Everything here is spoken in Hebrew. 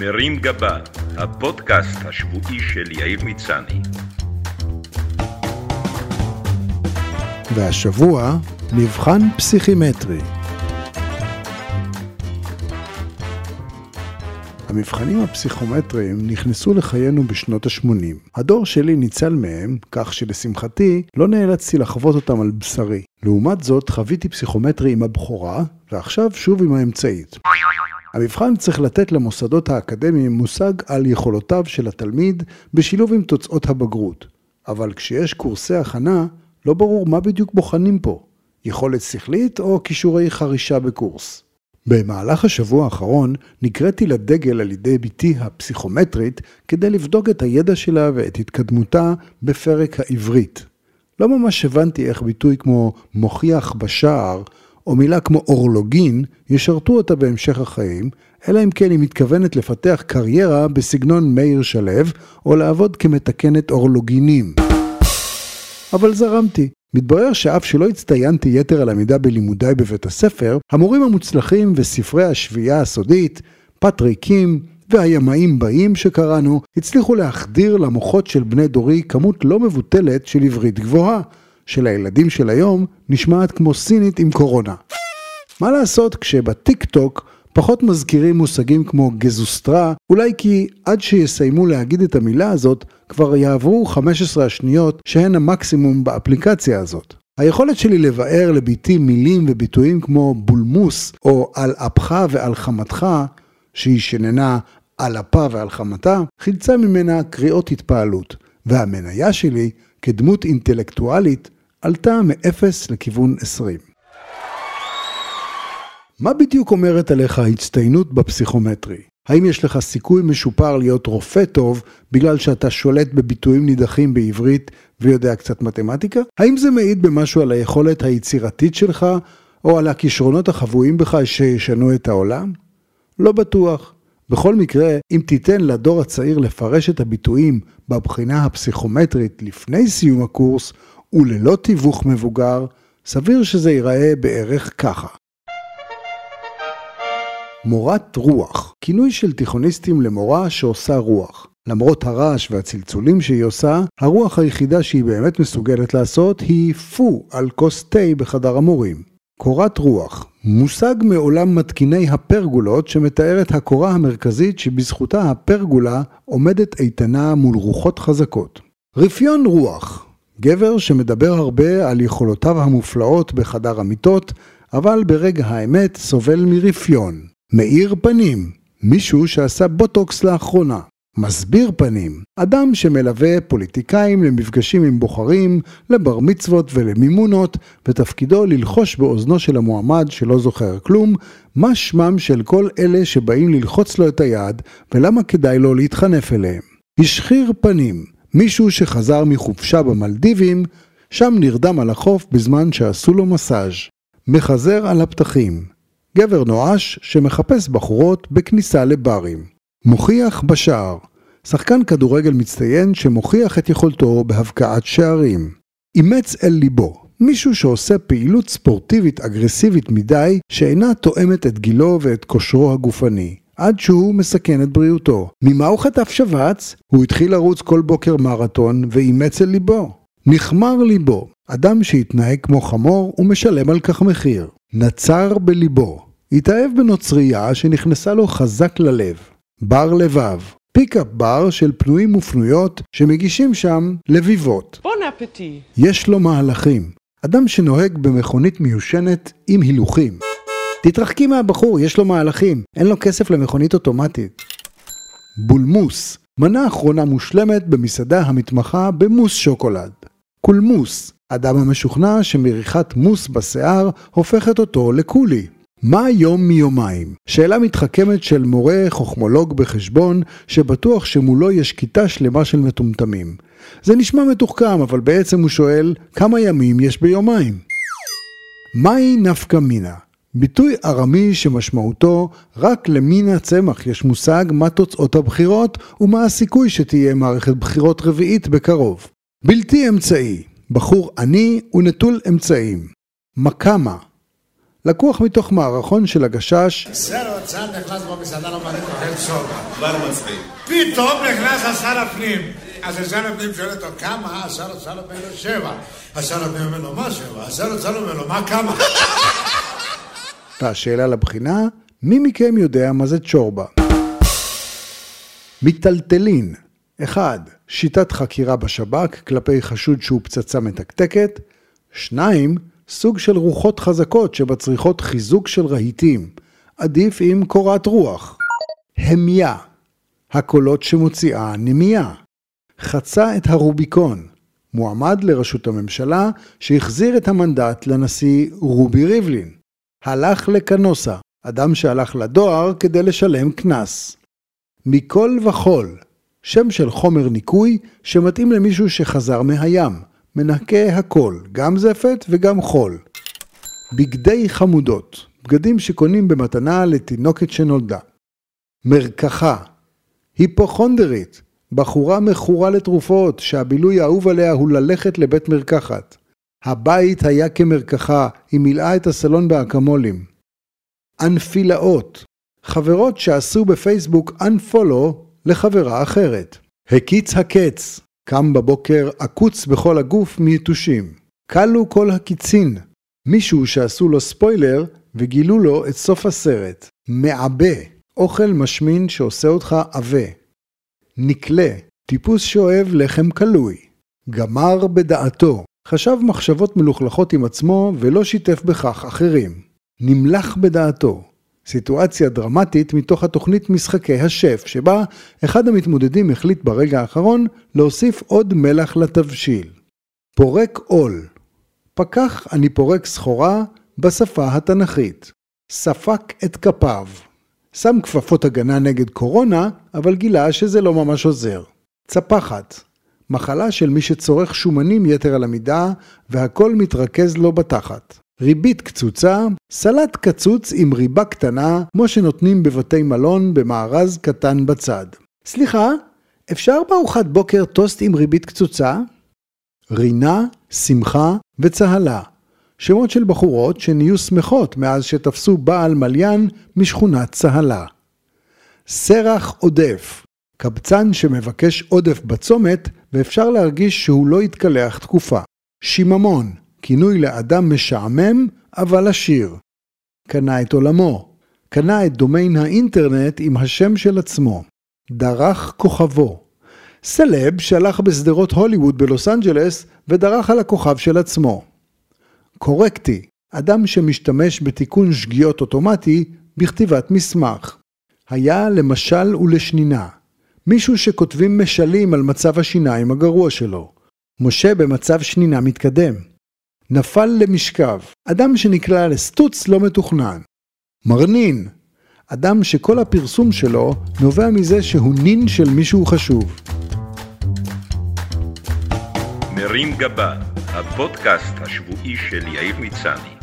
מרים גבה, הפודקאסט השבועי של יאיר מצני. והשבוע, מבחן פסיכימטרי. המבחנים הפסיכומטריים נכנסו לחיינו בשנות ה-80. הדור שלי ניצל מהם, כך שלשמחתי לא נאלצתי לחוות אותם על בשרי. לעומת זאת, חוויתי פסיכומטרי עם הבכורה, ועכשיו שוב עם האמצעית. המבחן צריך לתת למוסדות האקדמיים מושג על יכולותיו של התלמיד בשילוב עם תוצאות הבגרות. אבל כשיש קורסי הכנה, לא ברור מה בדיוק בוחנים פה, יכולת שכלית או כישורי חרישה בקורס. במהלך השבוע האחרון נקראתי לדגל על ידי בתי הפסיכומטרית כדי לבדוק את הידע שלה ואת התקדמותה בפרק העברית. לא ממש הבנתי איך ביטוי כמו מוכיח בשער או מילה כמו אורלוגין ישרתו אותה בהמשך החיים, אלא אם כן היא מתכוונת לפתח קריירה בסגנון מאיר שלו או לעבוד כמתקנת אורלוגינים. אבל זרמתי. מתברר שאף שלא הצטיינתי יתר על המידה בלימודיי בבית הספר, המורים המוצלחים וספרי השביעייה הסודית, פטריקים והימאים באים שקראנו, הצליחו להחדיר למוחות של בני דורי כמות לא מבוטלת של עברית גבוהה, שלילדים של היום נשמעת כמו סינית עם קורונה. מה לעשות כשבטיק טוק פחות מזכירים מושגים כמו גזוסטרה, אולי כי עד שיסיימו להגיד את המילה הזאת, כבר יעברו 15 השניות שהן המקסימום באפליקציה הזאת. היכולת שלי לבאר לביתי מילים וביטויים כמו בולמוס או על אפך ועל חמתך, שהיא שננה על אפה ועל חמתה, חילצה ממנה קריאות התפעלות, והמניה שלי, כדמות אינטלקטואלית, עלתה מ-0 לכיוון 20. מה בדיוק אומרת עליך ההצטיינות בפסיכומטרי? האם יש לך סיכוי משופר להיות רופא טוב בגלל שאתה שולט בביטויים נידחים בעברית ויודע קצת מתמטיקה? האם זה מעיד במשהו על היכולת היצירתית שלך או על הכישרונות החבויים בך שישנו את העולם? לא בטוח. בכל מקרה, אם תיתן לדור הצעיר לפרש את הביטויים בבחינה הפסיכומטרית לפני סיום הקורס וללא תיווך מבוגר, סביר שזה ייראה בערך ככה. מורת רוח, כינוי של תיכוניסטים למורה שעושה רוח. למרות הרעש והצלצולים שהיא עושה, הרוח היחידה שהיא באמת מסוגלת לעשות היא פו על כוס תה בחדר המורים. קורת רוח, מושג מעולם מתקיני הפרגולות שמתאר את הקורה המרכזית שבזכותה הפרגולה עומדת איתנה מול רוחות חזקות. רפיון רוח, גבר שמדבר הרבה על יכולותיו המופלאות בחדר המיטות, אבל ברגע האמת סובל מרפיון. מאיר פנים, מישהו שעשה בוטוקס לאחרונה. מסביר פנים, אדם שמלווה פוליטיקאים למפגשים עם בוחרים, לבר מצוות ולמימונות, ותפקידו ללחוש באוזנו של המועמד שלא זוכר כלום, מה שמם של כל אלה שבאים ללחוץ לו את היד, ולמה כדאי לו להתחנף אליהם. השחיר פנים, מישהו שחזר מחופשה במלדיבים, שם נרדם על החוף בזמן שעשו לו מסאז'. מחזר על הפתחים, גבר נואש שמחפש בחורות בכניסה לברים. מוכיח בשער, שחקן כדורגל מצטיין שמוכיח את יכולתו בהבקעת שערים. אימץ אל ליבו, מישהו שעושה פעילות ספורטיבית אגרסיבית מדי שאינה תואמת את גילו ואת כושרו הגופני. עד שהוא מסכן את בריאותו. ממה הוא חטף שבץ? הוא התחיל לרוץ כל בוקר מרתון ואימץ אל ליבו. נכמר ליבו, אדם שהתנהג כמו חמור ומשלם על כך מחיר. נצר בליבו, התאהב בנוצרייה שנכנסה לו חזק ללב. בר לבב, pickup bar של פנויים ופנויות שמגישים שם לביבות. bon appétit. יש לו מהלכים. אדם שנוהג במכונית מיושנת עם הילוכים. תתרחקי מהבחור, יש לו מהלכים. אין לו כסף למכונית אוטומטית. בולמוס, מנה אחרונה מושלמת במסעדה המתמחה במוס שוקולד. קולמוס, אדם המשוכנע שמריחת מוס בשיער הופכת אותו לקולי. מה יום מיומיים? שאלה מתחכמת של מורה חוכמולוג בחשבון, שבטוח שמולו יש כיתה שלמה של מטומטמים. זה נשמע מתוחכם, אבל בעצם הוא שואל, כמה ימים יש ביומיים? מהי נפקא מינה? ביטוי ארמי שמשמעותו רק למין הצמח יש מושג מה תוצאות הבחירות ומה הסיכוי שתהיה מערכת בחירות רביעית בקרוב. בלתי אמצעי, בחור עני ונטול אמצעים. מקמה, לקוח מתוך מערכון של הגשש שר האוצר נכנס במסעדה למערכת אוכל שורבה. כבר מצחיק. פתאום נכנס השר הפנים. אז השר הפנים שואל אותו כמה? השר האוצר אומר לו שבע. השר הפנים אומר לו מה שבע? השר האוצר אומר לו מה כמה? והשאלה לבחינה, מי מכם יודע מה זה צ'ורבה? מיטלטלין 1. שיטת חקירה בשב"כ כלפי חשוד שהוא פצצה מתקתקת 2. סוג של רוחות חזקות שבצריכות חיזוק של רהיטים, עדיף עם קורת רוח. המיה הקולות שמוציאה נמייה. חצה את הרוביקון, מועמד לראשות הממשלה שהחזיר את המנדט לנשיא רובי ריבלין. הלך לקנוסה, אדם שהלך לדואר כדי לשלם קנס. מכל וכול, שם של חומר ניקוי שמתאים למישהו שחזר מהים, מנקה הכל, גם זפת וגם חול. בגדי חמודות, בגדים שקונים במתנה לתינוקת שנולדה. מרקחה, היפוכונדרית, בחורה מכורה לתרופות שהבילוי האהוב עליה הוא ללכת לבית מרקחת. הבית היה כמרקחה, היא מילאה את הסלון באקמולים. אנפילאות, חברות שעשו בפייסבוק unfollow לחברה אחרת. הקיץ הקץ, קם בבוקר עקוץ בכל הגוף מיתושים. כלו כל הקיצין, מישהו שעשו לו ספוילר וגילו לו את סוף הסרט. מעבה, אוכל משמין שעושה אותך עבה. נקלה, טיפוס שאוהב לחם קלוי. גמר בדעתו, חשב מחשבות מלוכלכות עם עצמו ולא שיתף בכך אחרים. נמלח בדעתו, סיטואציה דרמטית מתוך התוכנית משחקי השף, שבה אחד המתמודדים החליט ברגע האחרון להוסיף עוד מלח לתבשיל. פורק עול. פקח אני פורק סחורה בשפה התנ"כית. ספק את כפיו. שם כפפות הגנה נגד קורונה, אבל גילה שזה לא ממש עוזר. צפחת. מחלה של מי שצורך שומנים יתר על המידה, והכל מתרכז לו בתחת. ריבית קצוצה, סלט קצוץ עם ריבה קטנה, כמו שנותנים בבתי מלון במארז קטן בצד. סליחה, אפשר בארוחת בוקר טוסט עם ריבית קצוצה? רינה, שמחה וצהלה. שמות של בחורות שנהיו שמחות מאז שתפסו בעל מליין משכונת צהלה. סרח עודף, קבצן שמבקש עודף בצומת ואפשר להרגיש שהוא לא יתקלח תקופה. שיממון, כינוי לאדם משעמם אבל עשיר. קנה את עולמו, קנה את דומיין האינטרנט עם השם של עצמו. דרך כוכבו. סלב שהלך בשדרות הוליווד בלוס אנג'לס ודרך על הכוכב של עצמו. קורקטי, אדם שמשתמש בתיקון שגיאות אוטומטי בכתיבת מסמך. היה למשל ולשנינה. מישהו שכותבים משלים על מצב השיניים הגרוע שלו. משה במצב שנינה מתקדם. נפל למשכב, אדם שנקלע לסטוץ לא מתוכנן. מרנין, אדם שכל הפרסום שלו נובע מזה שהוא נין של מישהו חשוב. מרים גבה, הפודקאסט השבועי של יאיר מצני.